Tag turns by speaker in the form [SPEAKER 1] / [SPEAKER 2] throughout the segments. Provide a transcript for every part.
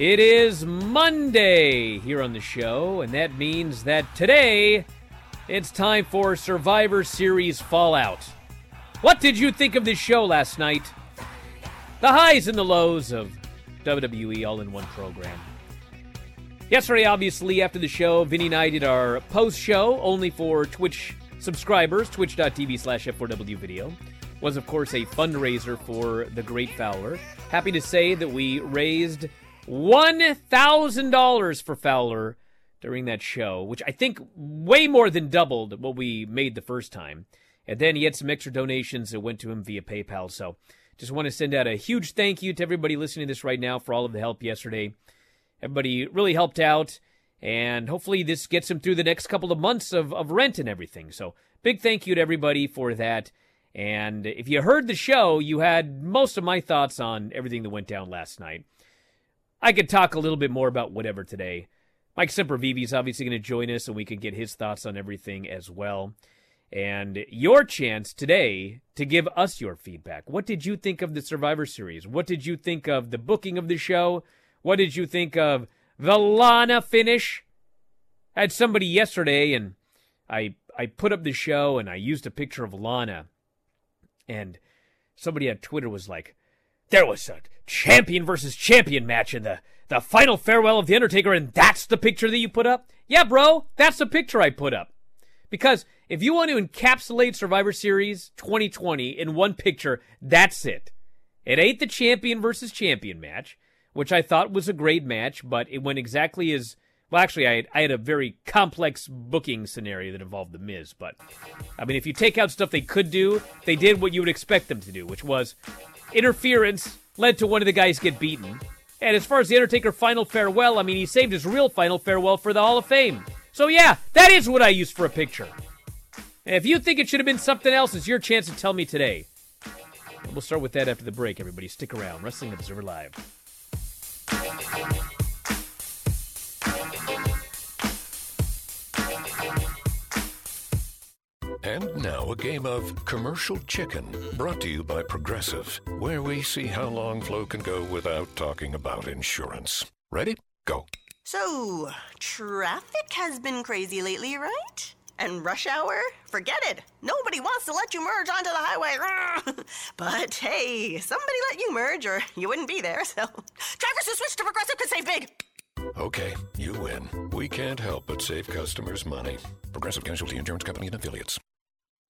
[SPEAKER 1] It is Monday here on the show, and that means that today it's time for Survivor Series Fallout. What did you think of this show last night? The highs and the lows of WWE all in one program. Yesterday, obviously, after the show, Vinny and I did our post show only for Twitch subscribers, twitch.tv slash F4W video. Was, of course, a fundraiser for The Great Fowler. Happy to say that we raised $1,000 for Fowler during that show, which I think way more than doubled what we made the first time. And then he had some extra donations that went to him via PayPal. So just want to send out a huge thank you to everybody listening to this right now for all of the help yesterday. Everybody really helped out, and hopefully this gets him through the next couple of months of, of rent and everything. So big thank you to everybody for that. And if you heard the show, you had most of my thoughts on everything that went down last night. I could talk a little bit more about whatever today. Mike Sempervive is obviously going to join us, and we can get his thoughts on everything as well. And your chance today to give us your feedback. What did you think of the Survivor Series? What did you think of the booking of the show? What did you think of the Lana finish? I had somebody yesterday, and I I put up the show, and I used a picture of Lana, and somebody on Twitter was like, "There was a champion versus champion match in the the final farewell of the Undertaker, and that's the picture that you put up." Yeah, bro, that's the picture I put up. Because if you want to encapsulate Survivor Series 2020 in one picture, that's it. It ain't the champion versus champion match which I thought was a great match, but it went exactly as well. Actually, I had, I had a very complex booking scenario that involved the Miz, but I mean, if you take out stuff they could do, they did what you would expect them to do, which was interference led to one of the guys get beaten. And as far as the Undertaker final farewell, I mean, he saved his real final farewell for the Hall of Fame. So yeah, that is what I used for a picture. And if you think it should have been something else, it's your chance to tell me today. We'll start with that after the break, everybody. Stick around. Wrestling Observer Live.
[SPEAKER 2] And now a game of commercial chicken brought to you by Progressive, where we see how long Flo can go without talking about insurance. Ready? Go.
[SPEAKER 3] So, traffic has been crazy lately, right? And rush hour? Forget it. Nobody wants to let you merge onto the highway. but hey, somebody let you merge or you wouldn't be there, so drivers who switch to Progressive could save big.
[SPEAKER 2] Okay, you win. We can't help but save customers money. Progressive Casualty Insurance Company and Affiliates.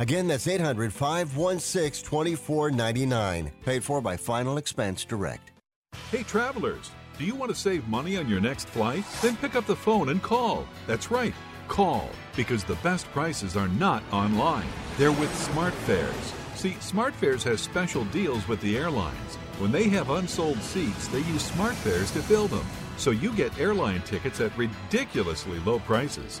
[SPEAKER 4] Again, that's 800 516 2499. Paid for by Final Expense Direct.
[SPEAKER 5] Hey, travelers, do you want to save money on your next flight? Then pick up the phone and call. That's right, call, because the best prices are not online. They're with SmartFares. See, SmartFares has special deals with the airlines. When they have unsold seats, they use SmartFares to fill them. So you get airline tickets at ridiculously low prices.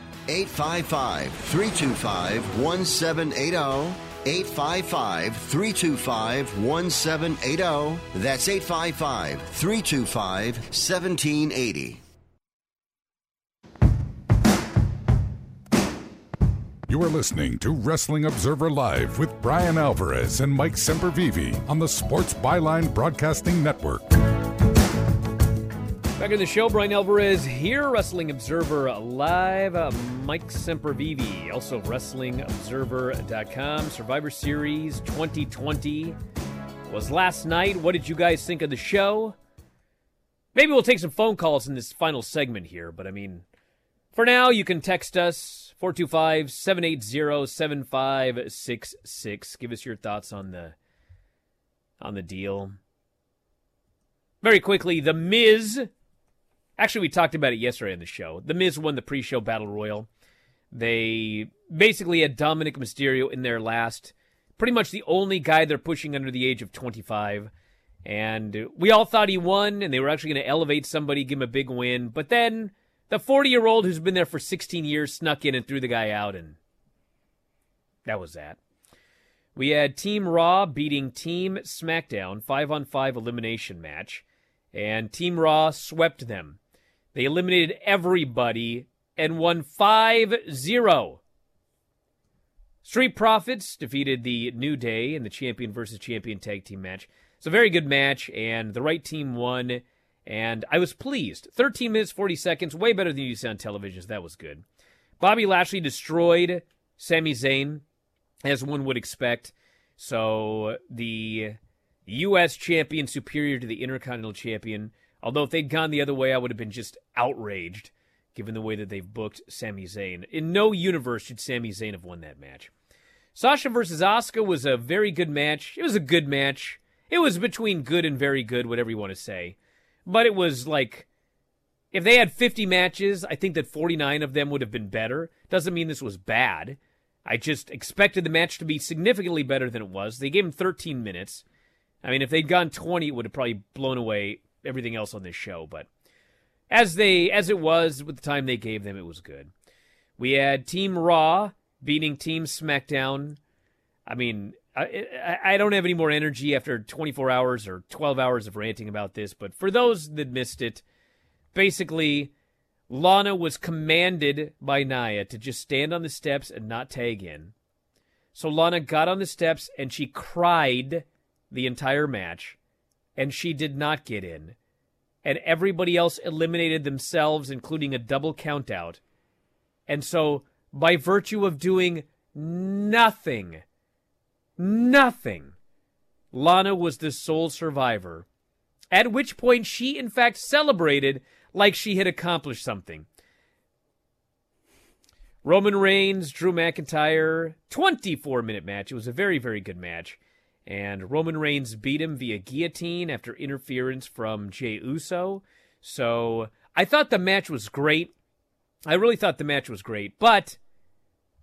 [SPEAKER 4] 855 325 1780. 855 325 1780. That's 855 325 1780.
[SPEAKER 6] You are listening to Wrestling Observer Live with Bryan Alvarez and Mike Sempervive on the Sports Byline Broadcasting Network.
[SPEAKER 1] Back in the show, Bryan Alvarez here, Wrestling Observer Live. Uh, Mike Sempervive, also WrestlingObserver.com. Survivor Series 2020 was last night. What did you guys think of the show? Maybe we'll take some phone calls in this final segment here, but I mean, for now, you can text us 425 780 7566. Give us your thoughts on the on the deal. Very quickly, The Miz. Actually, we talked about it yesterday on the show. The Miz won the pre show battle royal. They basically had Dominic Mysterio in their last, pretty much the only guy they're pushing under the age of 25. And we all thought he won, and they were actually going to elevate somebody, give him a big win. But then the 40 year old who's been there for 16 years snuck in and threw the guy out, and that was that. We had Team Raw beating Team SmackDown, 5 on 5 elimination match, and Team Raw swept them. They eliminated everybody and won 5 0. Street Profits defeated the New Day in the champion versus champion tag team match. It's a very good match, and the right team won, and I was pleased. 13 minutes, 40 seconds, way better than you see on television, so that was good. Bobby Lashley destroyed Sami Zayn, as one would expect. So the U.S. champion superior to the Intercontinental champion. Although if they'd gone the other way, I would have been just outraged, given the way that they've booked Sami Zayn. In no universe should Sami Zayn have won that match. Sasha versus Asuka was a very good match. It was a good match. It was between good and very good, whatever you want to say. But it was like, if they had 50 matches, I think that 49 of them would have been better. Doesn't mean this was bad. I just expected the match to be significantly better than it was. They gave him 13 minutes. I mean, if they'd gone 20, it would have probably blown away everything else on this show. But as they as it was with the time they gave them, it was good. We had Team Raw beating Team SmackDown. I mean, I, I don't have any more energy after 24 hours or 12 hours of ranting about this, but for those that missed it, basically, Lana was commanded by Nia to just stand on the steps and not tag in. So Lana got on the steps and she cried the entire match, and she did not get in. And everybody else eliminated themselves, including a double countout. And so, by virtue of doing nothing, nothing, Lana was the sole survivor. At which point, she in fact celebrated like she had accomplished something. Roman Reigns, Drew McIntyre, 24 minute match. It was a very, very good match. And Roman Reigns beat him via guillotine after interference from Jey Uso. So I thought the match was great. I really thought the match was great. But,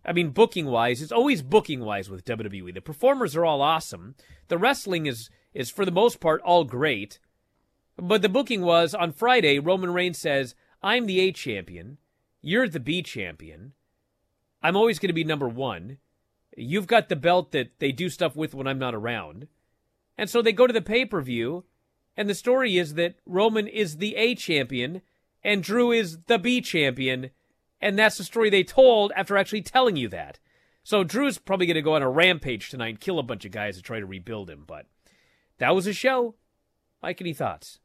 [SPEAKER 1] I mean, booking wise, it's always booking wise with WWE. The performers are all awesome. The wrestling is, is for the most part, all great. But the booking was on Friday, Roman Reigns says, I'm the A champion. You're the B champion. I'm always going to be number one. You've got the belt that they do stuff with when I'm not around. And so they go to the pay per view, and the story is that Roman is the A champion and Drew is the B champion. And that's the story they told after actually telling you that. So Drew's probably going to go on a rampage tonight and kill a bunch of guys to try to rebuild him. But that was a show. Mike, any thoughts?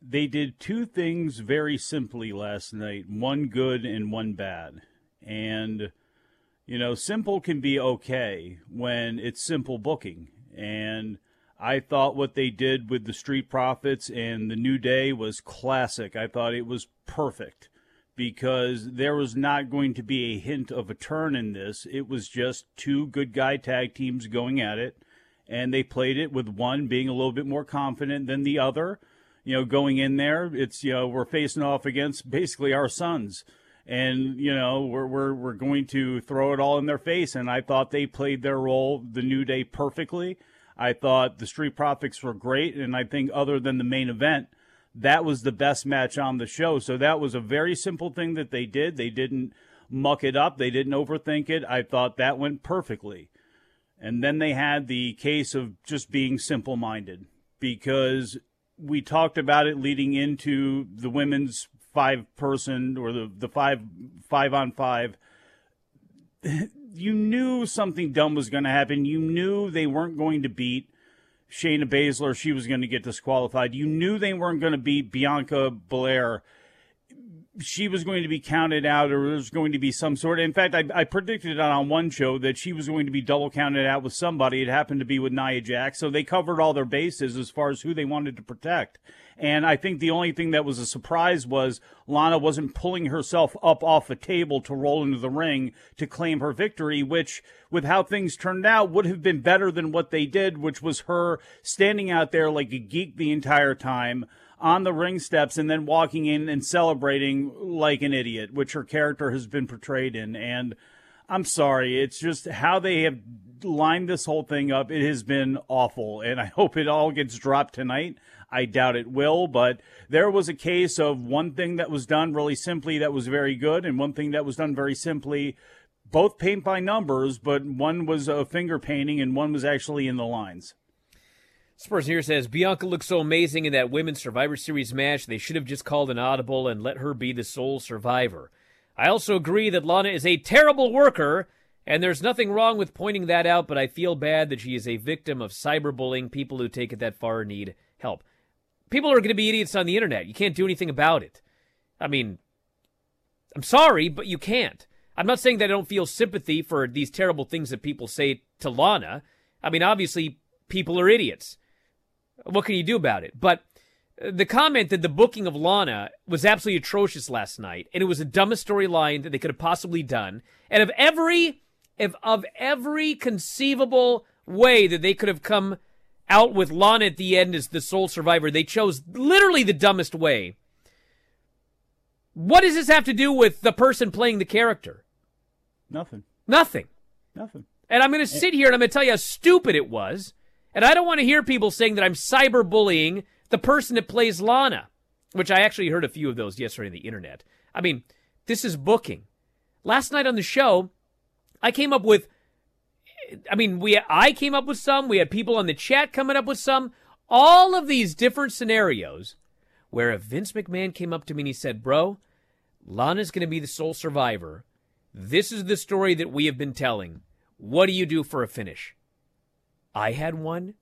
[SPEAKER 7] They did two things very simply last night one good and one bad. And, you know, simple can be okay when it's simple booking. And I thought what they did with the Street Profits and the New Day was classic. I thought it was perfect because there was not going to be a hint of a turn in this. It was just two good guy tag teams going at it. And they played it with one being a little bit more confident than the other. You know, going in there, it's, you know, we're facing off against basically our sons and you know we're we're we're going to throw it all in their face. And I thought they played their role, the New Day, perfectly. I thought the Street Profits were great, and I think other than the main event, that was the best match on the show. So that was a very simple thing that they did. They didn't muck it up. They didn't overthink it. I thought that went perfectly. And then they had the case of just being simple minded because we talked about it leading into the women's five person or the, the five five on five you knew something dumb was going to happen. You knew they weren't going to beat Shayna Baszler. She was going to get disqualified. You knew they weren't going to beat Bianca Belair she was going to be counted out or there was going to be some sort. In fact, I, I, predicted it on one show that she was going to be double counted out with somebody. It happened to be with Nia Jax. So they covered all their bases as far as who they wanted to protect. And I think the only thing that was a surprise was Lana wasn't pulling herself up off a table to roll into the ring to claim her victory, which, with how things turned out, would have been better than what they did, which was her standing out there like a geek the entire time on the ring steps and then walking in and celebrating like an idiot, which her character has been portrayed in. And I'm sorry, it's just how they have lined this whole thing up. It has been awful, and I hope it all gets dropped tonight. I doubt it will, but there was a case of one thing that was done really simply that was very good, and one thing that was done very simply, both paint by numbers, but one was a finger painting and one was actually in the lines.
[SPEAKER 1] This here says Bianca looks so amazing in that women's Survivor Series match. They should have just called an audible and let her be the sole survivor. I also agree that Lana is a terrible worker, and there's nothing wrong with pointing that out, but I feel bad that she is a victim of cyberbullying. People who take it that far need help. People are going to be idiots on the internet. You can't do anything about it. I mean, I'm sorry, but you can't. I'm not saying that I don't feel sympathy for these terrible things that people say to Lana. I mean, obviously, people are idiots. What can you do about it? But uh, the comment that the booking of Lana was absolutely atrocious last night, and it was the dumbest storyline that they could have possibly done. And of every, if of every conceivable way that they could have come out with Lana at the end as the sole survivor, they chose literally the dumbest way. What does this have to do with the person playing the character?
[SPEAKER 7] Nothing.
[SPEAKER 1] Nothing.
[SPEAKER 7] Nothing.
[SPEAKER 1] And I'm going to sit here and I'm going to tell you how stupid it was. And I don't want to hear people saying that I'm cyberbullying the person that plays Lana, which I actually heard a few of those yesterday on the internet. I mean, this is booking. Last night on the show, I came up with I mean, we I came up with some, we had people on the chat coming up with some, all of these different scenarios where if Vince McMahon came up to me and he said, "Bro, Lana's going to be the sole survivor. This is the story that we have been telling. What do you do for a finish?" I had one.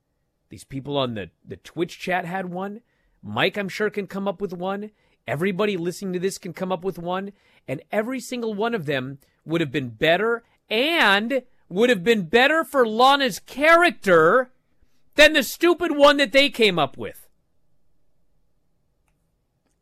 [SPEAKER 1] These people on the, the Twitch chat had one. Mike, I'm sure, can come up with one. Everybody listening to this can come up with one. And every single one of them would have been better and would have been better for Lana's character than the stupid one that they came up with.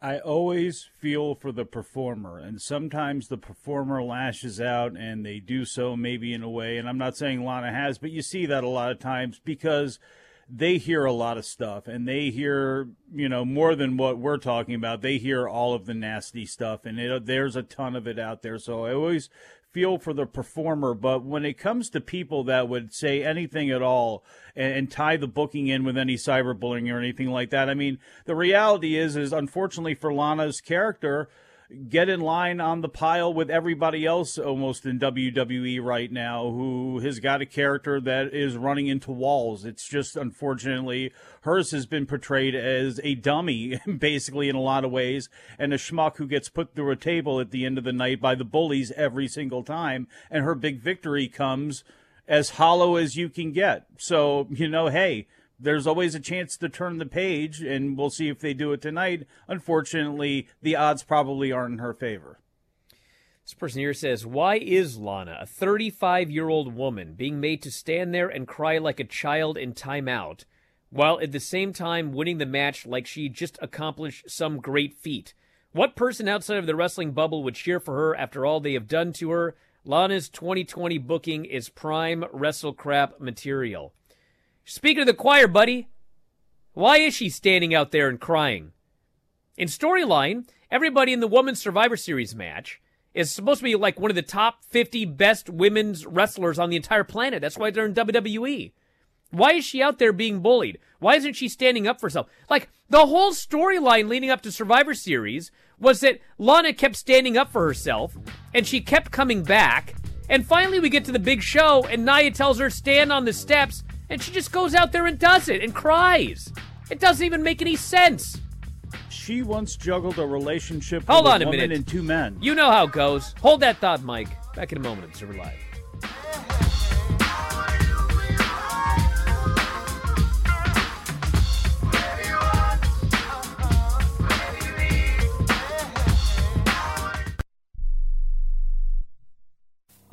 [SPEAKER 7] I always feel for the performer, and sometimes the performer lashes out and they do so maybe in a way, and I'm not saying Lana has, but you see that a lot of times because they hear a lot of stuff and they hear, you know, more than what we're talking about. They hear all of the nasty stuff, and it, there's a ton of it out there. So I always feel for the performer, but when it comes to people that would say anything at all and, and, tie the booking in with any cyberbullying or anything like that, I mean, the reality is, is unfortunately for Lana's character, get in line on the pile with everybody else almost in WWE right now who has got a character that is running into walls. It's just unfortunately hers has been portrayed as a dummy, basically in a lot of ways, and a schmuck who gets put through a table at the end of the night by the bullies every single time. And her big victory comes as hollow as you can get. So, you know, hey, there's always a chance to turn the page, and we'll see if they do it tonight. Unfortunately, the odds probably aren't in her favor.
[SPEAKER 1] This person here says, Why is Lana, a 35 year old woman, being made to stand there and cry like a child in timeout, while at the same time winning the match like she just accomplished some great feat? What person outside of the wrestling bubble would cheer for her after all they have done to her? Lana's 2020 booking is prime wrestle crap material. Speaking of the choir, buddy, why is she standing out there and crying? In storyline, everybody in the Women's Survivor Series match is supposed to be like one of the top 50 best women's wrestlers on the entire planet. That's why they're in WWE. Why is she out there being bullied? Why isn't she standing up for herself? Like, the whole storyline leading up to Survivor Series was that Lana kept standing up for herself and she kept coming back. And finally, we get to the big show, and Nia tells her, stand on the steps and she just goes out there and does it and cries. It doesn't even make any sense.
[SPEAKER 7] She once juggled a relationship
[SPEAKER 1] Hold
[SPEAKER 7] with
[SPEAKER 1] on
[SPEAKER 7] a,
[SPEAKER 1] a
[SPEAKER 7] woman
[SPEAKER 1] minute.
[SPEAKER 7] and two men.
[SPEAKER 1] You know how it goes. Hold that thought, Mike. Back in a moment, Observer Live.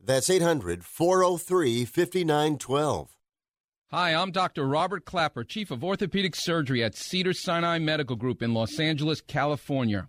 [SPEAKER 4] That's 800 403 5912.
[SPEAKER 8] Hi, I'm Dr. Robert Klapper, Chief of Orthopedic Surgery at Cedars-Sinai Medical Group in Los Angeles, California.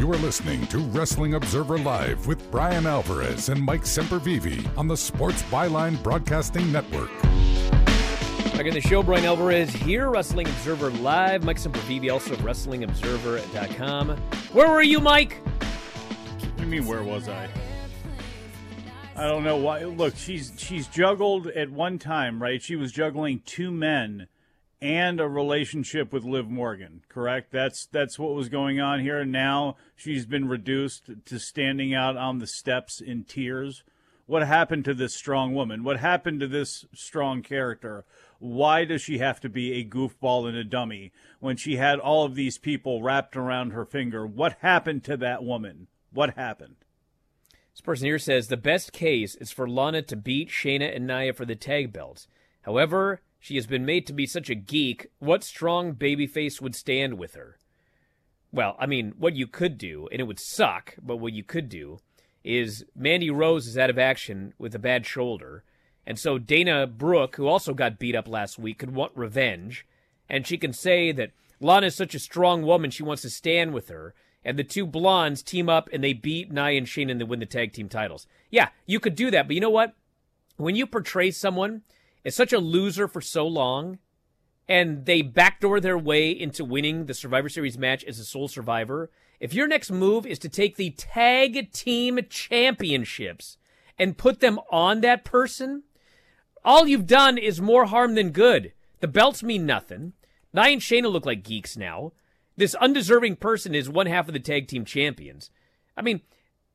[SPEAKER 6] You are listening to Wrestling Observer Live with Bryan Alvarez and Mike Sempervive on the Sports Byline Broadcasting Network.
[SPEAKER 1] Back in the show, Bryan Alvarez here, Wrestling Observer Live. Mike Sempervive, also WrestlingObserver.com. Where were you, Mike?
[SPEAKER 7] What do you mean, where was I? I don't know why. Look, she's she's juggled at one time, right? She was juggling two men and a relationship with Liv Morgan, correct? That's that's what was going on here. Now she's been reduced to standing out on the steps in tears. What happened to this strong woman? What happened to this strong character? Why does she have to be a goofball and a dummy when she had all of these people wrapped around her finger? What happened to that woman? What happened?
[SPEAKER 1] This person here says the best case is for Lana to beat Shayna and Nia for the tag belts. However, she has been made to be such a geek. What strong babyface would stand with her? Well, I mean, what you could do, and it would suck, but what you could do is Mandy Rose is out of action with a bad shoulder. And so Dana Brooke, who also got beat up last week, could want revenge. And she can say that Lana is such a strong woman, she wants to stand with her. And the two blondes team up and they beat Nia and Shane and they win the tag team titles. Yeah, you could do that. But you know what? When you portray someone as such a loser for so long, and they backdoor their way into winning the Survivor Series match as a sole survivor, if your next move is to take the tag team championships and put them on that person, all you've done is more harm than good. The belts mean nothing. Nia and Shayna look like geeks now. This undeserving person is one half of the tag team champions. I mean,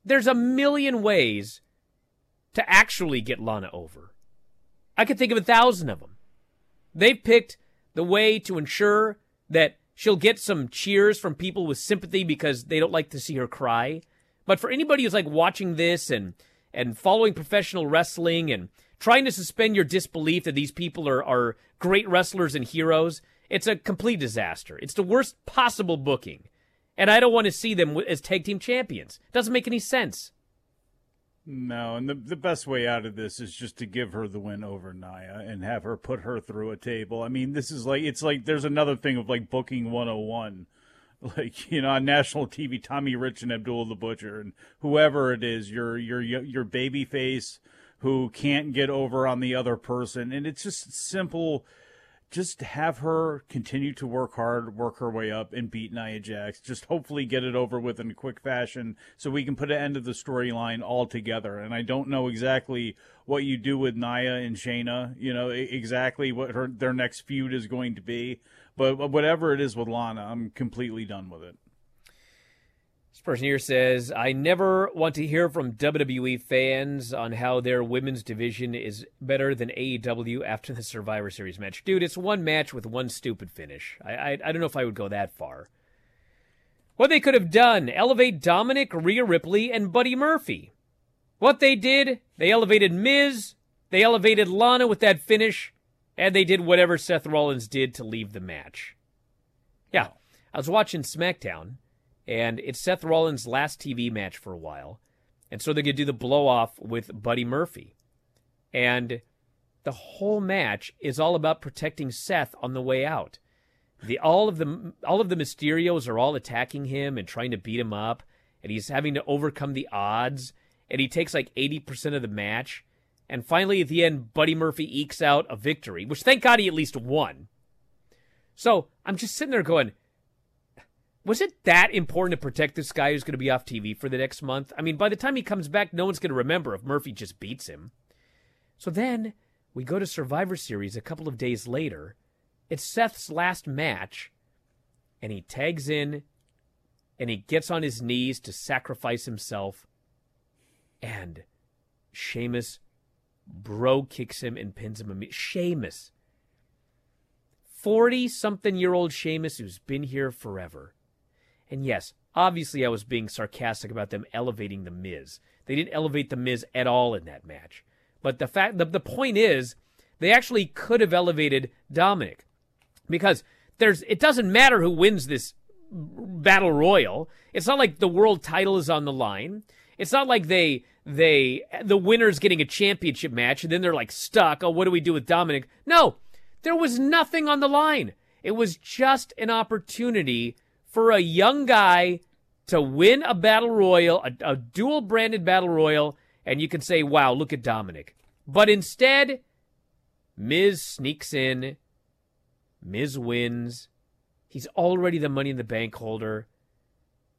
[SPEAKER 1] there's a million ways to actually get Lana over. I could think of a thousand of them. They've picked the way to ensure that she'll get some cheers from people with sympathy because they don't like to see her cry. But for anybody who's like watching this and and following professional wrestling and trying to suspend your disbelief that these people are, are great wrestlers and heroes, it's a complete disaster. It's the worst possible booking. And I don't want to see them as tag team champions. Doesn't make any sense.
[SPEAKER 7] No, and the the best way out of this is just to give her the win over Nia and have her put her through a table. I mean, this is like it's like there's another thing of like booking 101. Like, you know, on national TV, Tommy Rich and Abdullah the Butcher and whoever it is, your your your baby face who can't get over on the other person and it's just simple just have her continue to work hard, work her way up, and beat Nia Jax. Just hopefully get it over with in a quick fashion so we can put an end to the storyline altogether. And I don't know exactly what you do with Nia and Shayna, you know, exactly what her their next feud is going to be. But whatever it is with Lana, I'm completely done with it.
[SPEAKER 1] This person here says, I never want to hear from WWE fans on how their women's division is better than AEW after the Survivor Series match. Dude, it's one match with one stupid finish. I, I, I don't know if I would go that far. What they could have done elevate Dominic, Rhea Ripley, and Buddy Murphy. What they did, they elevated Miz, they elevated Lana with that finish, and they did whatever Seth Rollins did to leave the match. Yeah, I was watching SmackDown and it's Seth Rollins' last TV match for a while. And so they're going to do the blow off with Buddy Murphy. And the whole match is all about protecting Seth on the way out. The all of the all of the Mysterios are all attacking him and trying to beat him up, and he's having to overcome the odds. And he takes like eighty percent of the match, and finally at the end, Buddy Murphy ekes out a victory, which thank God he at least won. So I'm just sitting there going, was it that important to protect this guy who's going to be off TV for the next month? I mean, by the time he comes back, no one's going to remember if Murphy just beats him. So then we go to Survivor Series a couple of days later. It's Seth's last match, and he tags in and he gets on his knees to sacrifice himself. And Sheamus bro kicks him and pins him. Sheamus. 40 something year old Sheamus who's been here forever. And yes, Obviously, I was being sarcastic about them elevating the Miz. They didn't elevate the Miz at all in that match. But the fact, the, the point is, they actually could have elevated Dominic because there's. It doesn't matter who wins this battle royal. It's not like the world title is on the line. It's not like they they the winner's getting a championship match and then they're like stuck. Oh, what do we do with Dominic? No, there was nothing on the line. It was just an opportunity for a young guy to win a battle royal, a, a dual branded battle royal, and you can say, wow, look at Dominic. But instead, Miz sneaks in, Miz wins. He's already the money in the bank holder.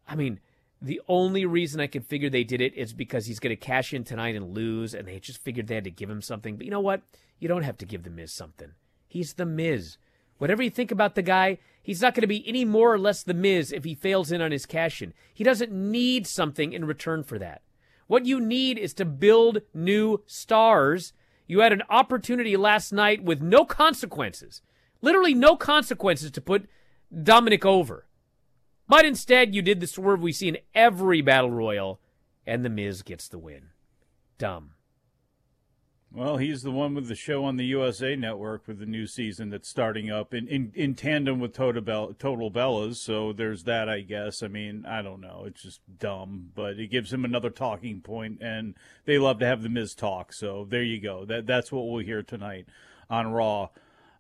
[SPEAKER 1] I mean, the only reason I can figure they did it is because he's going to cash in tonight and lose, and they just figured they had to give him something. But you know what? You don't have to give the Miz something. He's the Miz. Whatever you think about the guy, he's not going to be any more or less the Miz if he fails in on his cash in. He doesn't need something in return for that. What you need is to build new stars. You had an opportunity last night with no consequences, literally no consequences to put Dominic over. But instead, you did the swerve we see in every battle royal, and The Miz gets the win. Dumb.
[SPEAKER 7] Well, he's the one with the show on the USA Network with the new season that's starting up in, in, in tandem with Total, Bell, Total Bellas. So there's that, I guess. I mean, I don't know. It's just dumb, but it gives him another talking point, and they love to have the Miz talk. So there you go. That That's what we'll hear tonight on Raw.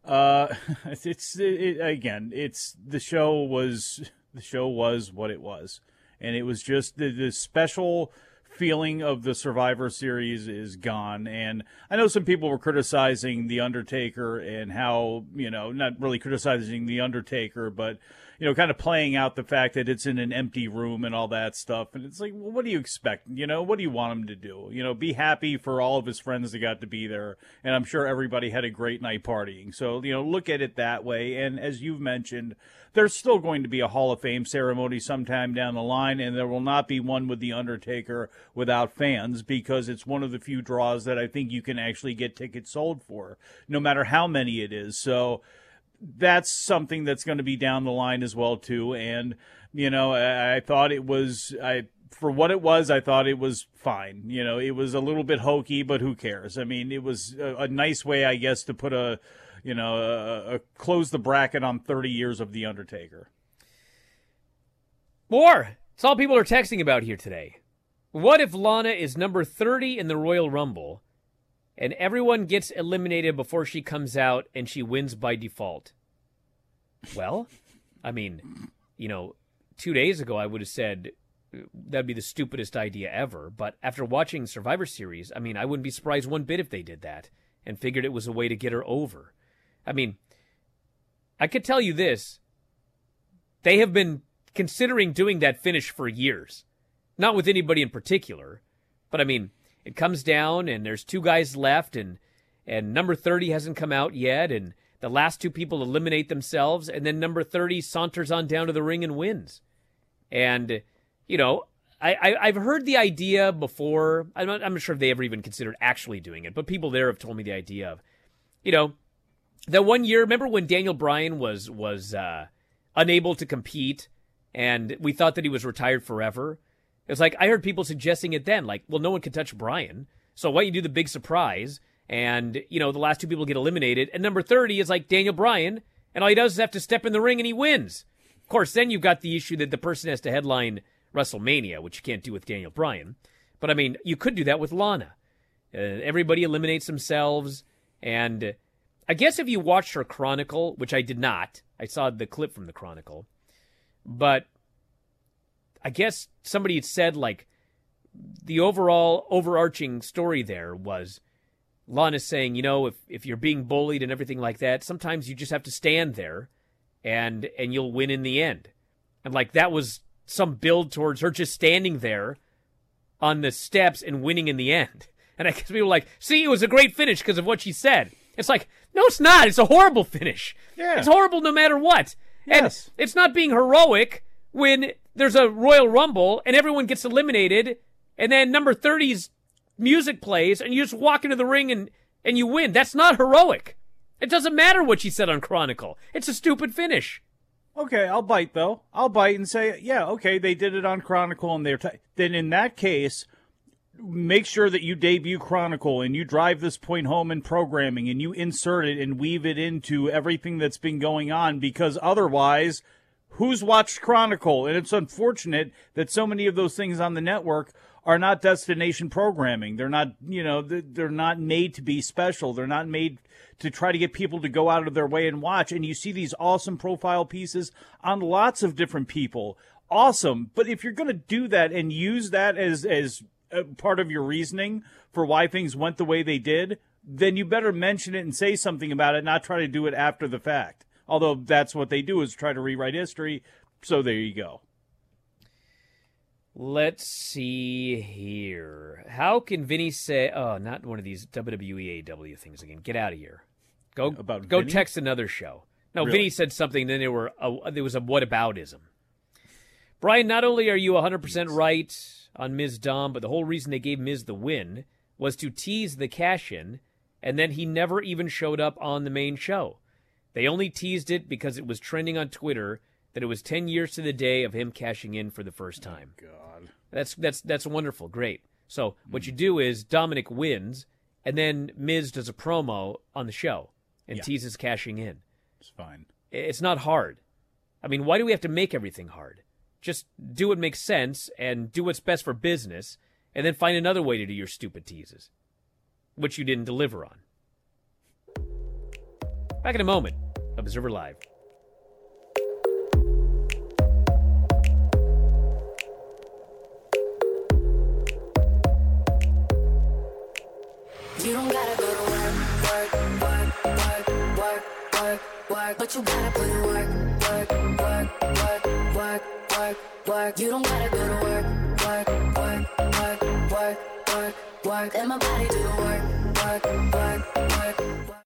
[SPEAKER 7] Uh, it's it, again, it's the show was the show was what it was, and it was just the, the special feeling of the Survivor Series is gone. And I know some people were criticizing The Undertaker and how, you know, not really criticizing The Undertaker, but, you know, kind of playing out the fact that it's in an empty room and all that stuff. And it's like, well, what do you expect? You know, what do you want him to do? You know, be happy for all of his friends that got to be there. And I'm sure everybody had a great night partying. So, you know, look at it that way. And as you've mentioned, there's still going to be a Hall of Fame ceremony sometime down the line, and there will not be one with The Undertaker without fans because it's one of the few draws that I think you can actually get tickets sold for, no matter how many it is. So that's something that's going to be down the line as well too. And you know, I, I thought it was I for what it was, I thought it was fine. You know, it was a little bit hokey, but who cares? I mean, it was a, a nice way, I guess, to put a you know, uh, uh, close the bracket on 30 years of The Undertaker.
[SPEAKER 1] More. It's all people are texting about here today. What if Lana is number 30 in the Royal Rumble and everyone gets eliminated before she comes out and she wins by default? Well, I mean, you know, two days ago I would have said uh, that'd be the stupidest idea ever. But after watching Survivor Series, I mean, I wouldn't be surprised one bit if they did that and figured it was a way to get her over. I mean, I could tell you this. They have been considering doing that finish for years. Not with anybody in particular, but I mean, it comes down and there's two guys left and and number 30 hasn't come out yet and the last two people eliminate themselves and then number 30 saunters on down to the ring and wins. And you know, I, I have heard the idea before. I'm not, I'm not sure if they ever even considered actually doing it, but people there have told me the idea of, you know, that one year, remember when Daniel Bryan was was uh, unable to compete, and we thought that he was retired forever. It's like I heard people suggesting it then, like, well, no one can touch Bryan, so why don't you do the big surprise? And you know, the last two people get eliminated, and number thirty is like Daniel Bryan, and all he does is have to step in the ring and he wins. Of course, then you've got the issue that the person has to headline WrestleMania, which you can't do with Daniel Bryan. But I mean, you could do that with Lana. Uh, everybody eliminates themselves, and I guess if you watched her Chronicle, which I did not, I saw the clip from the Chronicle, but I guess somebody had said like the overall overarching story there was Lana saying, you know, if if you're being bullied and everything like that, sometimes you just have to stand there and and you'll win in the end. And like that was some build towards her just standing there on the steps and winning in the end. And I guess people were like, see, it was a great finish because of what she said. It's like, no, it's not. It's a horrible finish.
[SPEAKER 7] Yeah.
[SPEAKER 1] It's horrible no matter what.
[SPEAKER 7] Yes.
[SPEAKER 1] And it's not being heroic when there's a Royal Rumble and everyone gets eliminated and then number 30's music plays and you just walk into the ring and, and you win. That's not heroic. It doesn't matter what she said on Chronicle. It's a stupid finish.
[SPEAKER 7] Okay, I'll bite though. I'll bite and say, yeah, okay, they did it on Chronicle and they're t-. then in that case, make sure that you debut Chronicle and you drive this point home in programming and you insert it and weave it into everything that's been going on because otherwise, who's watched Chronicle? And it's unfortunate that so many of those things on the network are not destination programming. They're not, you know, they're not made to be special. They're not made to try to get people to go out of their way and watch. And you see these awesome profile pieces on lots of different people. Awesome. But if you're going to do that and use that as, as uh, part of your reasoning for why things went the way they did, then you better mention it and say something about it, not try to do it after the fact. Although that's what they do is try to rewrite history. So there you go.
[SPEAKER 1] Let's see here. How can Vinny say? Oh, not one of these WWEAW things again. Get out of here. Go
[SPEAKER 7] about
[SPEAKER 1] go
[SPEAKER 7] Vinny?
[SPEAKER 1] text another show. No,
[SPEAKER 7] Really?
[SPEAKER 1] Vinny said something. Then there were a, there was a whataboutism. Bryan, not only are you 100% right on Miz, Dom, but the whole reason they gave Miz the win was to tease the cash in, and then he never even showed up on the main show. They only teased it because it was trending on Twitter that it was 10 years to the day of him cashing in for the first oh time.
[SPEAKER 7] God.
[SPEAKER 1] That's that's that's wonderful. Great. So what you hmm. do is Dominik wins, and then Miz does a promo on the show and
[SPEAKER 7] Yeah.
[SPEAKER 1] teases cashing in.
[SPEAKER 7] It's fine.
[SPEAKER 1] It's not hard. I mean, why do we have to make everything hard? Just do what makes sense and do what's best for business, and then find another way to do your stupid teases, which you didn't deliver on. Back in a moment. Observer Live.
[SPEAKER 9] You don't gotta go to work, work, work, work, work, work, work, but you gotta put in work, work, work, work, work, work, work. You don't gotta go to work, work, work, work, work, work, work. Let my body do the work, work, work, work, work.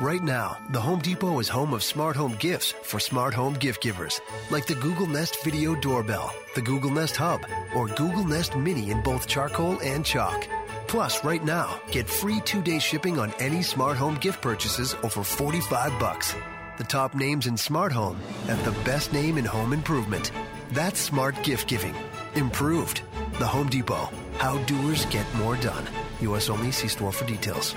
[SPEAKER 10] Right now, the Home Depot is home of smart home gifts for smart home gift givers, like the Google Nest Video Doorbell, the Google Nest Hub, or Google Nest Mini in both charcoal and chalk. Plus, right now, get free two-day shipping on any smart home gift purchases over 45 bucks. The top names in smart home at the best name in home improvement. That's smart gift giving. Improved. The Home Depot. How doers get more done. U.S. only. See store for details.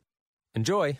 [SPEAKER 11] Enjoy.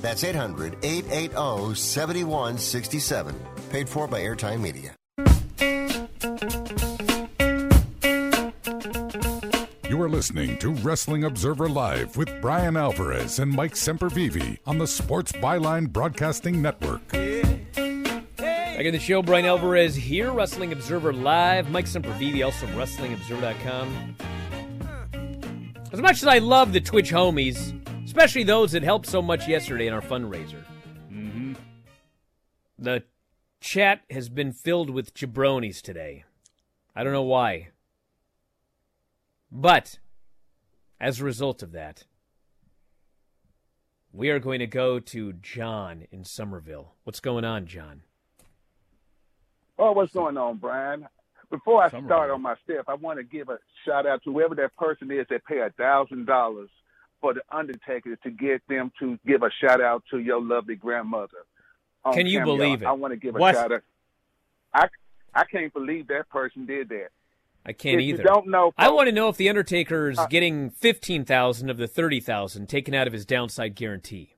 [SPEAKER 4] That's 800 880 7167. Paid for by Airtime Media.
[SPEAKER 6] You are listening to Wrestling Observer Live with Bryan Alvarez and Mike Sempervive on the Sports Byline Broadcasting Network.
[SPEAKER 1] Back in the show, Bryan Alvarez here, Wrestling Observer Live. Mike Sempervive, also WrestlingObserver.com. As much as I love the Twitch homies, especially those that helped so much yesterday in our fundraiser,
[SPEAKER 7] mm-hmm.
[SPEAKER 1] the chat has been filled with jabronis today. I don't know why. But as a result of that, we are going to go to John in Somerville. What's going on, John?
[SPEAKER 12] Oh, what's going on, Bryan? Before I start on my step, I want to give a shout out to whoever that person is that paid a thousand dollars for the Undertaker to get them to give a shout out to your lovely grandmother. on
[SPEAKER 1] Can you
[SPEAKER 12] Cameo.
[SPEAKER 1] believe it?
[SPEAKER 12] I want to give a
[SPEAKER 1] What?
[SPEAKER 12] shout out. I I can't believe that person did that.
[SPEAKER 1] I can't
[SPEAKER 12] If you
[SPEAKER 1] either.
[SPEAKER 12] don't know,
[SPEAKER 1] I want to know if the Undertaker's
[SPEAKER 12] Uh,
[SPEAKER 1] getting fifteen thousand of the thirty thousand taken out of his downside guarantee.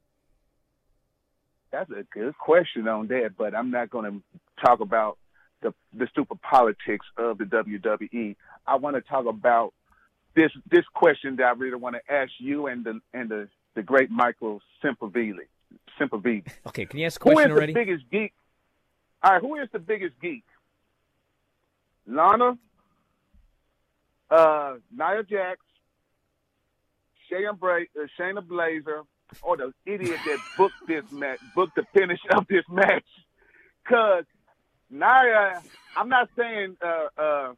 [SPEAKER 12] That's a good question on that, but I'm not going to talk about the the stupid politics of the WWE. I want to talk about this this question that I really want to ask you and the and the the great Michael Semperville. Semperville.
[SPEAKER 1] Okay, can you ask a
[SPEAKER 12] Who is
[SPEAKER 1] question already?
[SPEAKER 12] the biggest geek? All right, who is the biggest geek? Lana, uh, Nia Jax, Shayna, Bra- uh, Shayna Baszler, or the idiot that booked this match, booked the finish of this match. Cause Nia, I'm not saying uh, uh,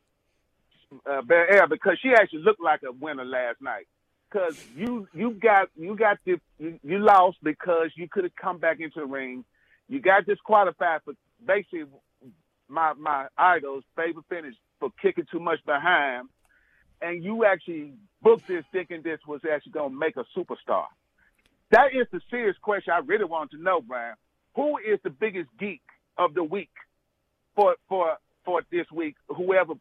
[SPEAKER 12] uh, Belair because she actually looked like a winner last night. Cause you you got you got the you, you lost because you could have come back into the ring. You got disqualified for basically my my idol's favorite finish for kicking too much behind, and you actually booked this thinking this was actually going to make a superstar. That is the serious question I really want to know, Bryan. Who is the biggest geek of the week for for for this week? Whoever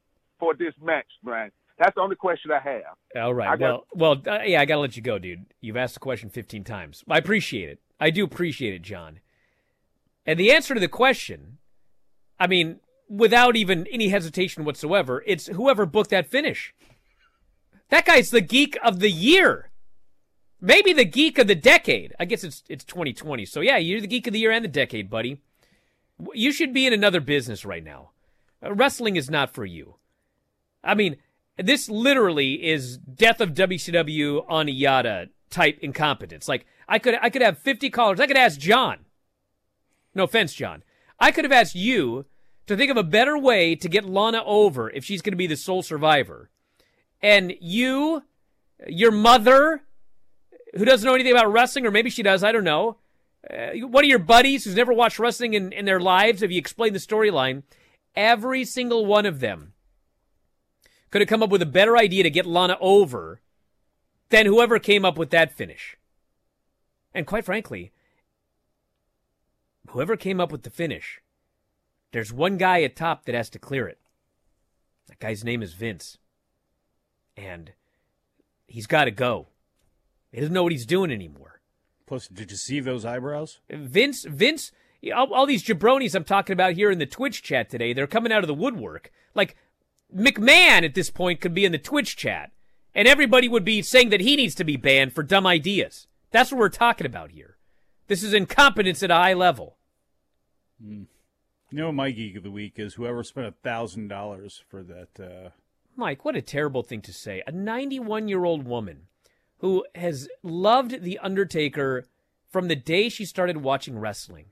[SPEAKER 12] for this match, Bryan. That's the only question I have.
[SPEAKER 1] All right.
[SPEAKER 12] I
[SPEAKER 1] well,
[SPEAKER 12] got-
[SPEAKER 1] well, uh, yeah, I gotta let you go, dude. You've asked the question fifteen times. I appreciate it. I do appreciate it, John. And the answer to the question, I mean, without even any hesitation whatsoever, it's whoever booked that finish. That guy's the geek of the year. Maybe the geek of the decade. I guess it's it's 2020. So yeah, you're the geek of the year and the decade, buddy. You should be in another business right now. Uh, wrestling is not for you. I mean, this literally is death of WCW on Yada type incompetence. Like I could I could have 50 callers. I could ask John. No offense, John. I could have asked you to think of a better way to get Lana over if she's going to be the sole survivor. And you, your mother, who doesn't know anything about wrestling, or maybe she does, I don't know. Uh, one of your buddies who's never watched wrestling in, in their lives, if you explain the storyline, every single one of them could have come up with a better idea to get Lana over than whoever came up with that finish. And quite frankly, whoever came up with the finish, there's one guy at top that has to clear it. That guy's name is Vince. And he's got to go. He doesn't know what he's doing anymore.
[SPEAKER 7] Plus, did you see those eyebrows?
[SPEAKER 1] Vince, Vince, all, all these jabronis I'm talking about here in the Twitch chat today, they're coming out of the woodwork. Like McMahon at this point could be in the Twitch chat, and everybody would be saying that he needs to be banned for dumb ideas. That's what we're talking about here. This is incompetence at a high level.
[SPEAKER 7] Mm. You know, my geek of the week is whoever spent a thousand dollars for that. Uh,
[SPEAKER 1] Mike, what a terrible thing to say. A 91 year old woman who has loved The Undertaker from the day she started watching wrestling,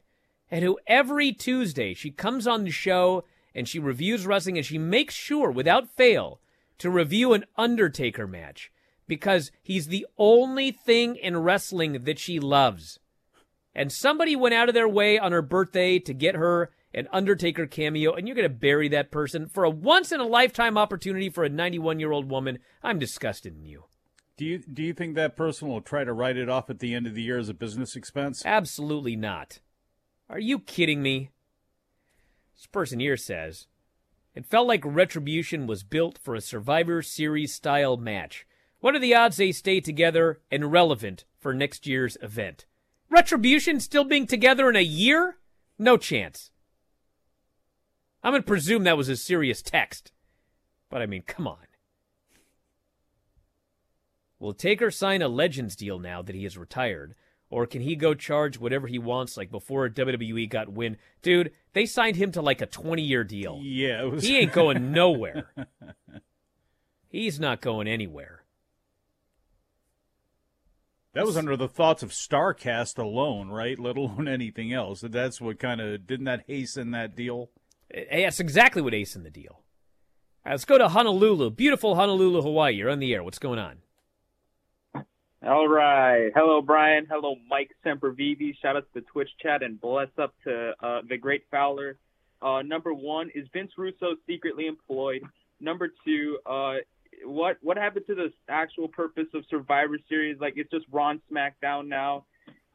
[SPEAKER 1] and who every Tuesday she comes on the show and she reviews wrestling and she makes sure, without fail, to review an Undertaker match because he's the only thing in wrestling that she loves. And somebody went out of their way on her birthday to get her an Undertaker cameo, and you're going to bury that person for a once in a lifetime opportunity for a 91 year old woman. I'm disgusted in you.
[SPEAKER 7] do you do you think that person will try to write it off at the end of the year as a business expense?
[SPEAKER 1] Absolutely not. Are you kidding me? This person here says, It felt like Retribution was built for a Survivor Series style match. What are the odds they stay together and relevant for next year's event? Retribution still being together in a year? No chance. I'm going to presume that was a serious text. But I mean, come on. Will Taker sign a Legends deal now that he is retired? Or can he go charge whatever he wants like before WWE got win? Dude, they signed him to like a 20 year deal.
[SPEAKER 7] Yeah, was...
[SPEAKER 1] he ain't going nowhere. He's not going anywhere.
[SPEAKER 7] That was under the thoughts of Starcast alone, right? Let alone anything else. That's what kind of didn't that hasten that deal?
[SPEAKER 1] Eh, eh, that's exactly what hastened the deal. Right, let's go to Honolulu, beautiful Honolulu, Hawaii. You're on the air. What's going on?
[SPEAKER 13] All right. Hello, Bryan. Hello, Mike Sempervive. Shout out to the Twitch chat and bless up to uh, the great Fowler. Uh, number one, is Vince Russo secretly employed? Number two, uh, what what happened to the actual purpose of Survivor Series? Like it's just Raw and SmackDown now.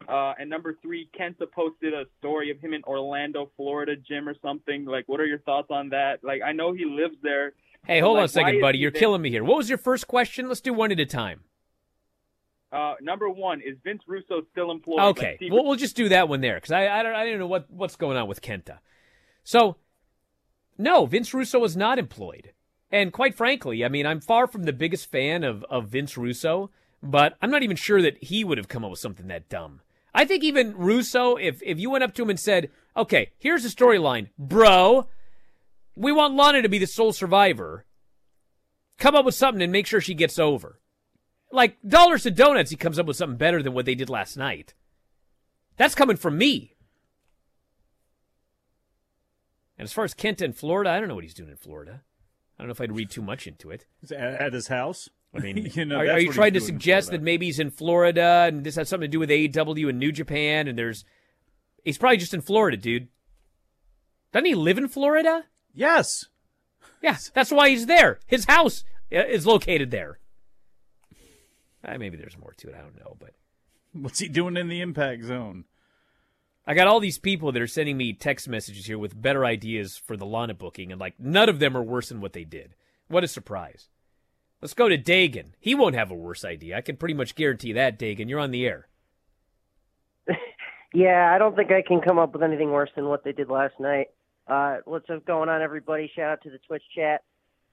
[SPEAKER 13] Uh, and number three, Kenta posted a story of him in Orlando, Florida gym or something. Like, what are your thoughts on that? Like, I know he lives there.
[SPEAKER 1] Hey, hold like, on a second, buddy. You're there? killing me here. What was your first question? Let's do one at a time.
[SPEAKER 13] Uh, number one is Vince Russo still employed?
[SPEAKER 1] Okay, like, we'll, we'll just do that one there because I I don't I don't know what what's going on with Kenta. So, no, Vince Russo was not employed. And quite frankly, I mean, I'm far from the biggest fan of, of Vince Russo, but I'm not even sure that he would have come up with something that dumb. I think even Russo, if if you went up to him and said, "Okay, here's the storyline, bro. We want Lana to be the sole survivor. Come up with something and make sure she gets over." Like dollars to donuts, he comes up with something better than what they did last night. That's coming from me. And as far as Kent in Florida, I don't know what he's doing in Florida. I don't know if I'd read too much into it.
[SPEAKER 7] At his house?
[SPEAKER 1] I mean, you know, are, are you trying to suggest that maybe he's in Florida and this has something to do with AEW and New Japan and there's he's probably just in Florida, dude. Doesn't he live in Florida?
[SPEAKER 7] Yes.
[SPEAKER 1] Yes, that's why he's there. His house uh, is located there. Uh, maybe there's more to it. I don't know, but
[SPEAKER 7] what's he doing in the impact zone?
[SPEAKER 1] I got all these people that are sending me text messages here with better ideas for the Lana booking, and like none of them are worse than what they did. What a surprise! Let's go to Dagan. He won't have a worse idea. I can pretty much guarantee that, Dagan. You're on the air.
[SPEAKER 14] yeah, I don't think I can come up with anything worse than what they did last night. Uh, what's going on, everybody? Shout out to the Twitch chat.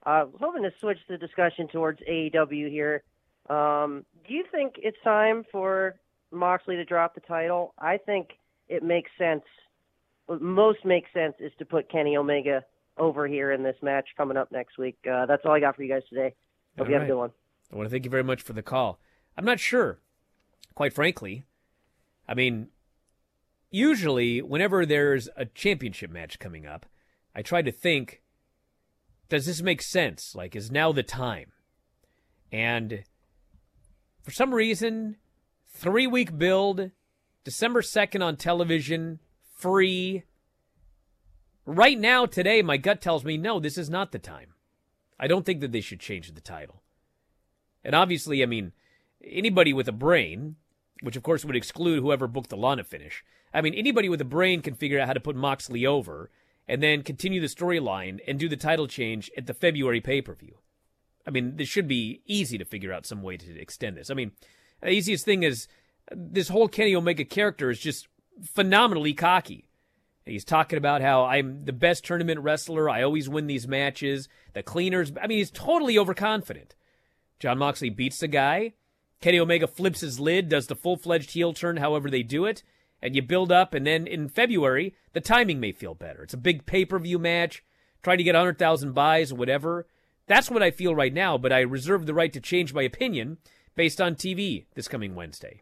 [SPEAKER 14] Uh, I was hoping to switch the discussion towards AEW here. Um, do you think it's time for Moxley to drop the title? I think it makes sense. What most makes sense is to put Kenny Omega over here in this match coming up next week. Uh, that's all I got for you guys today. Hope all you right. have a good one.
[SPEAKER 1] I want to thank you very much for the call. I'm not sure, quite frankly. I mean, usually, whenever there's a championship match coming up, I try to think, does this make sense? Like, is now the time? And for some reason, three week build, December 2nd on television, free. Right now, today, my gut tells me no, this is not the time. I don't think that they should change the title. And obviously, I mean, anybody with a brain, which of course would exclude whoever booked the Lana finish, I mean, anybody with a brain can figure out how to put Moxley over and then continue the storyline and do the title change at the February pay per view. I mean, this should be easy to figure out some way to extend this. I mean, the easiest thing is this whole Kenny Omega character is just phenomenally cocky. He's talking about how I'm the best tournament wrestler. I always win these matches. The cleaners. I mean, he's totally overconfident. Jon Moxley beats the guy. Kenny Omega flips his lid, does the full fledged heel turn, however they do it. And you build up, and then in February, the timing may feel better. It's a big pay per view match, trying to get 100,000 buys or whatever. That's what I feel right now, but I reserve the right to change my opinion based on TV this coming Wednesday.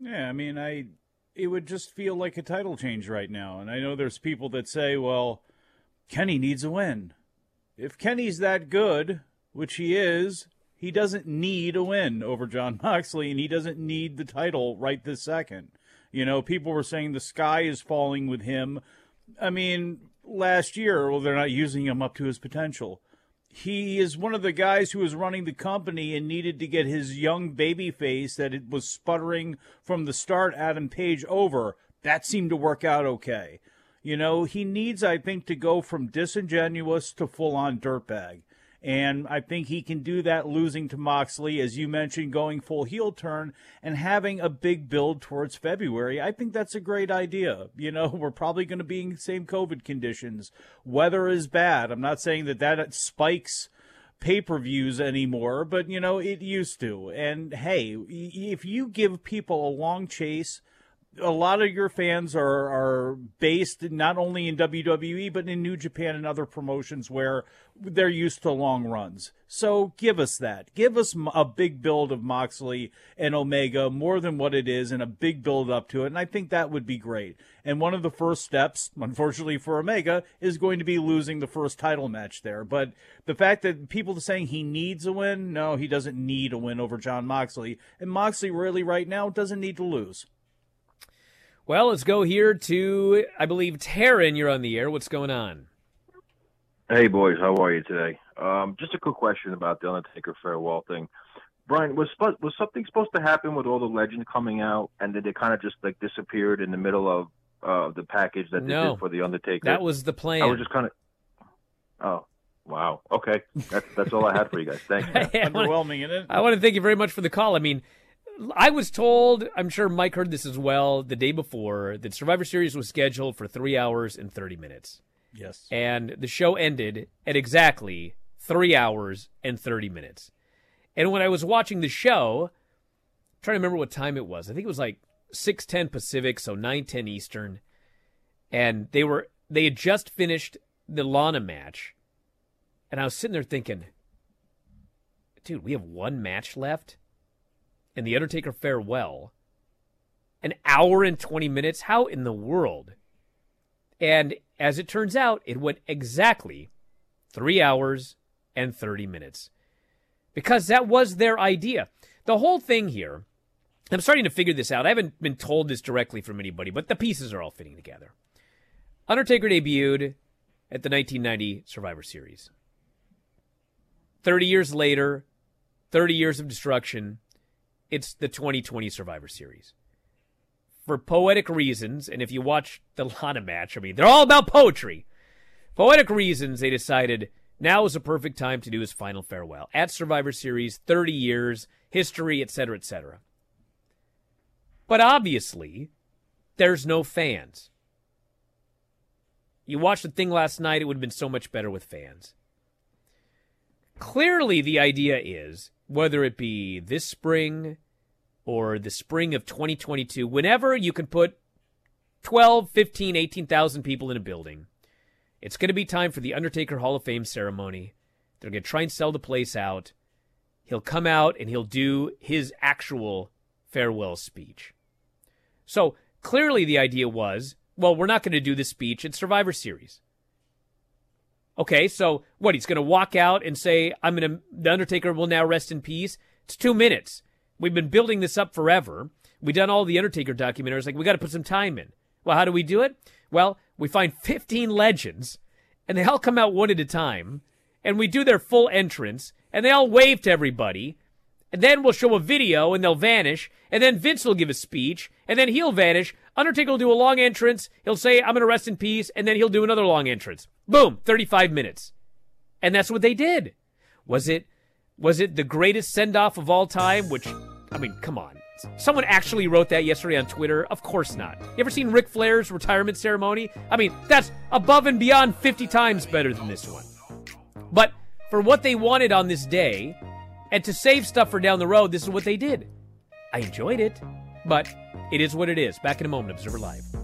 [SPEAKER 7] Yeah, I mean, I it would just feel like a title change right now. And I know there's people that say, well, Kenny needs a win. If Kenny's that good, which he is, he doesn't need a win over Jon Moxley, and he doesn't need the title right this second. You know, people were saying the sky is falling with him. I mean, last year, well, they're not using him up to his potential he is one of the guys who was running the company and needed to get his young baby face that it was sputtering from the start, Adam Page, over. That seemed to work out okay. You know, he needs, I think, to go from disingenuous to full on dirtbag. And I think he can do that losing to Moxley, as you mentioned, going full heel turn and having a big build towards February. I think that's a great idea. You know, we're probably going to be in the same COVID conditions. Weather is bad. I'm not saying that that spikes pay per views anymore, but, you know, it used to. And hey, if you give people a long chase, a lot of your fans are are based not only in WWE but in New Japan and other promotions where they're used to long runs. So give us that. Give us a big build of Moxley and Omega more than what it is and a big build up to it. And I think that would be great. And one of the first steps, unfortunately for Omega, is going to be losing the first title match there. But the fact that people are saying he needs a win, no, he doesn't need a win over Jon Moxley. And Moxley really right now doesn't need to lose.
[SPEAKER 1] Well, let's go here to, I believe, Taryn. You're on the air. What's going on?
[SPEAKER 15] Hey, boys. How are you today? Um, just a quick question about the Undertaker farewell thing. Bryan, was was something supposed to happen with all the legends coming out, and then they kind of just like disappeared in the middle of uh, the package that they
[SPEAKER 1] No.
[SPEAKER 15] did for the Undertaker?
[SPEAKER 1] That was the plan.
[SPEAKER 15] I was just kind of. Oh, wow. Okay, that's that's all I had for you guys. Thanks. man.
[SPEAKER 1] Hey, I wanna-
[SPEAKER 7] Underwhelming, isn't it?
[SPEAKER 1] I want to thank you very much for the call. I mean, I was told, I'm sure Mike heard this as well, the day before, that Survivor Series was scheduled for three hours and 30 minutes.
[SPEAKER 7] Yes.
[SPEAKER 1] And the show ended at exactly three hours and 30 minutes. And when I was watching the show, I'm trying to remember what time it was. I think it was like 6:10 Pacific, so 9:10 Eastern. And they were they had just finished the Lana match. And I was sitting there thinking, dude, we have one match left and the Undertaker farewell. An hour and 20 minutes? How in the world? And as it turns out, it went exactly three hours and 30 minutes. Because that was their idea. The whole thing here, I'm starting to figure this out. I haven't been told this directly from anybody, but the pieces are all fitting together. Undertaker debuted at the 1990 Survivor Series. 30 years later, 30 years of destruction, it's the 2020 Survivor Series. For poetic reasons, and if you watch the Lana match, I mean, they're all about poetry. Poetic reasons, they decided now is a perfect time to do his final farewell at Survivor Series, 30 years, history, etc., etc. But obviously, there's no fans. You watched the thing last night, it would have been so much better with fans. Clearly, the idea is whether it be this spring or the spring of 2022, whenever you can put 12, 15, 18,000 people in a building, it's going to be time for the Undertaker Hall of Fame ceremony. They're going to try and sell the place out. He'll come out and he'll do his actual farewell speech. So clearly, the idea was well, we're not going to do this speech at Survivor Series. Okay, so what? He's going to walk out and say, "I'm going to." The Undertaker will now rest in peace. It's two minutes. We've been building this up forever. We've done all the Undertaker documentaries. Like we got to put some time in. Well, how do we do it? Well, we find 15 legends, and they all come out one at a time, and we do their full entrance, and they all wave to everybody, and then we'll show a video, and they'll vanish, and then Vince will give a speech, and then he'll vanish. Undertaker will do a long entrance. He'll say, "I'm going to rest in peace," and then he'll do another long entrance. Boom, 35 minutes, and that's what they did. Was it? Was it the greatest send off of all time? Which, I mean, come on. Someone actually wrote that yesterday on Twitter. Of course not. You ever seen Ric Flair's retirement ceremony? I mean, that's above and beyond 50 times better than this one. But for what they wanted on this day, and to save stuff for down the road, this is what they did. I enjoyed it, but it is what it is. Back in a moment, Observer Live.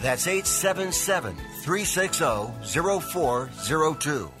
[SPEAKER 4] That's 877 360 0402.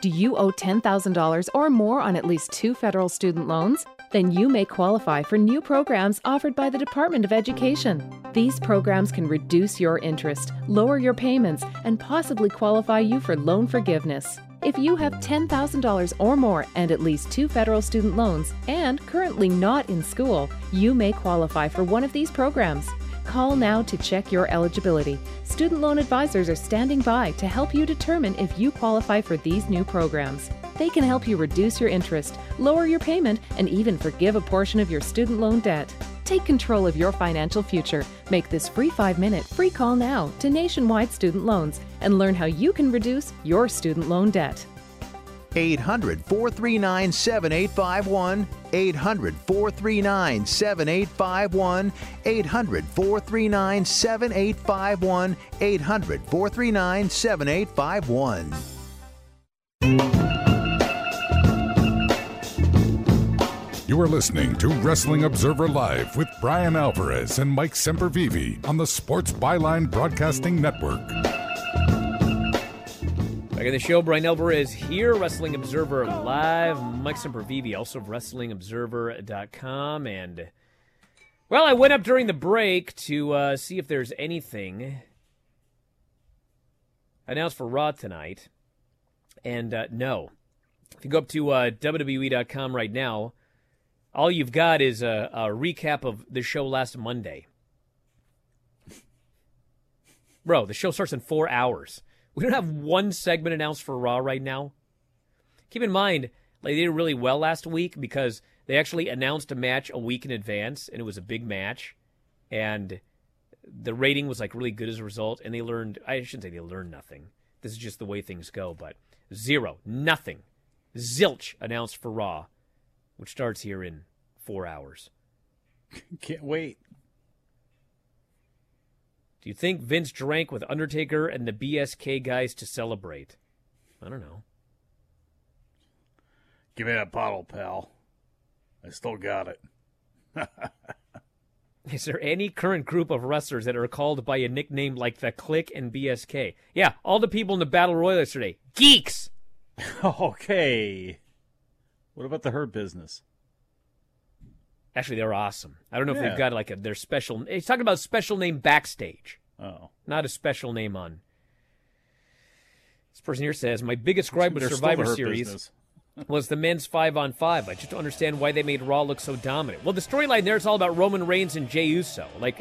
[SPEAKER 16] Do you owe $10,000 or more on at least two federal student loans? Then you may qualify for new programs offered by the Department of Education. These programs can reduce your interest, lower your payments, and possibly qualify you for loan forgiveness. If you have $10,000 or more and at least two federal student loans and currently not in school, you may qualify for one of these programs. Call now to check your eligibility. Student loan advisors are standing by to help you determine if you qualify for these new programs. They can help you reduce your interest, lower your payment, and even forgive a portion of your student loan debt. Take control of your financial future. Make this free five minute free call now to Nationwide Student Loans and learn how you can reduce your student loan debt.
[SPEAKER 17] 800 439 7851. 800 439 7851. 800 439 7851. 800 439 7851.
[SPEAKER 6] You are listening to Wrestling Observer Live with Bryan Alvarez and Mike Sempervive on the Sports Byline Broadcasting Network.
[SPEAKER 1] Back in the show, Bryan Alvarez here, Wrestling Observer Live. Mike Sempervive, also of WrestlingObserver.com. And, well, I went up during the break to uh, see if there's anything announced for Raw tonight. And uh, no. If you go up to uh, WWE.com right now, all you've got is a, a recap of the show last Monday. Bro, the show starts in four hours. We don't have one segment announced for Raw right now. Keep in mind, like they did really well last week because they actually announced a match a week in advance, and it was a big match, and the rating was like really good as a result. And they learned, I shouldn't say they learned nothing. This is just the way things go, but zero, nothing, zilch announced for Raw, which starts here in four hours.
[SPEAKER 7] Can't wait.
[SPEAKER 1] Do you think Vince drank with Undertaker and the BSK guys to celebrate? I don't know.
[SPEAKER 7] Give me that bottle, pal. I still got it.
[SPEAKER 1] Is there any current group of wrestlers that are called by a nickname like the Kliq and BSK? Yeah, all the people in the Battle Royal yesterday. Geeks!
[SPEAKER 7] okay. What about the Hurt business?
[SPEAKER 1] Actually, they're awesome. I don't know if
[SPEAKER 7] Yeah.
[SPEAKER 1] they've got like a their special. He's talking about special name backstage.
[SPEAKER 7] Oh.
[SPEAKER 1] Not a special name on. This person here says, My biggest gripe with
[SPEAKER 7] They're still
[SPEAKER 1] Survivor
[SPEAKER 7] the Hurt
[SPEAKER 1] Series
[SPEAKER 7] business.
[SPEAKER 1] was the men's five on five. I just don't understand why they made Raw look so dominant. Well, the storyline there is all about Roman Reigns and Jey Uso. Like,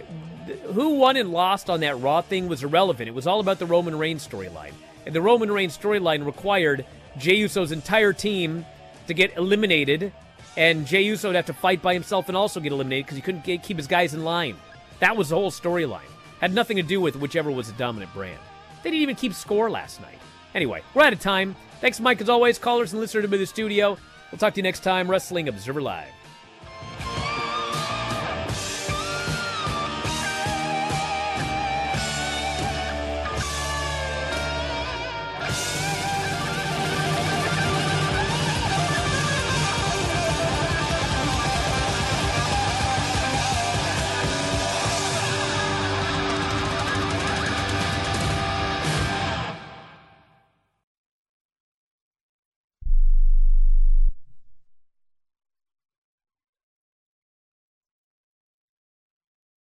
[SPEAKER 1] th- who won and lost on that Raw thing was irrelevant. It was all about the Roman Reigns storyline. And the Roman Reigns storyline required Jey Uso's entire team to get eliminated, and Jey Uso would have to fight by himself and also get eliminated because he couldn't get, keep his guys in line. That was the whole storyline. Had nothing to do with whichever was the dominant brand. They didn't even keep score last night. Anyway, we're out of time. Thanks, Mike, as always. Callers and listeners to the studio. We'll talk to you next time. Wrestling Observer Live.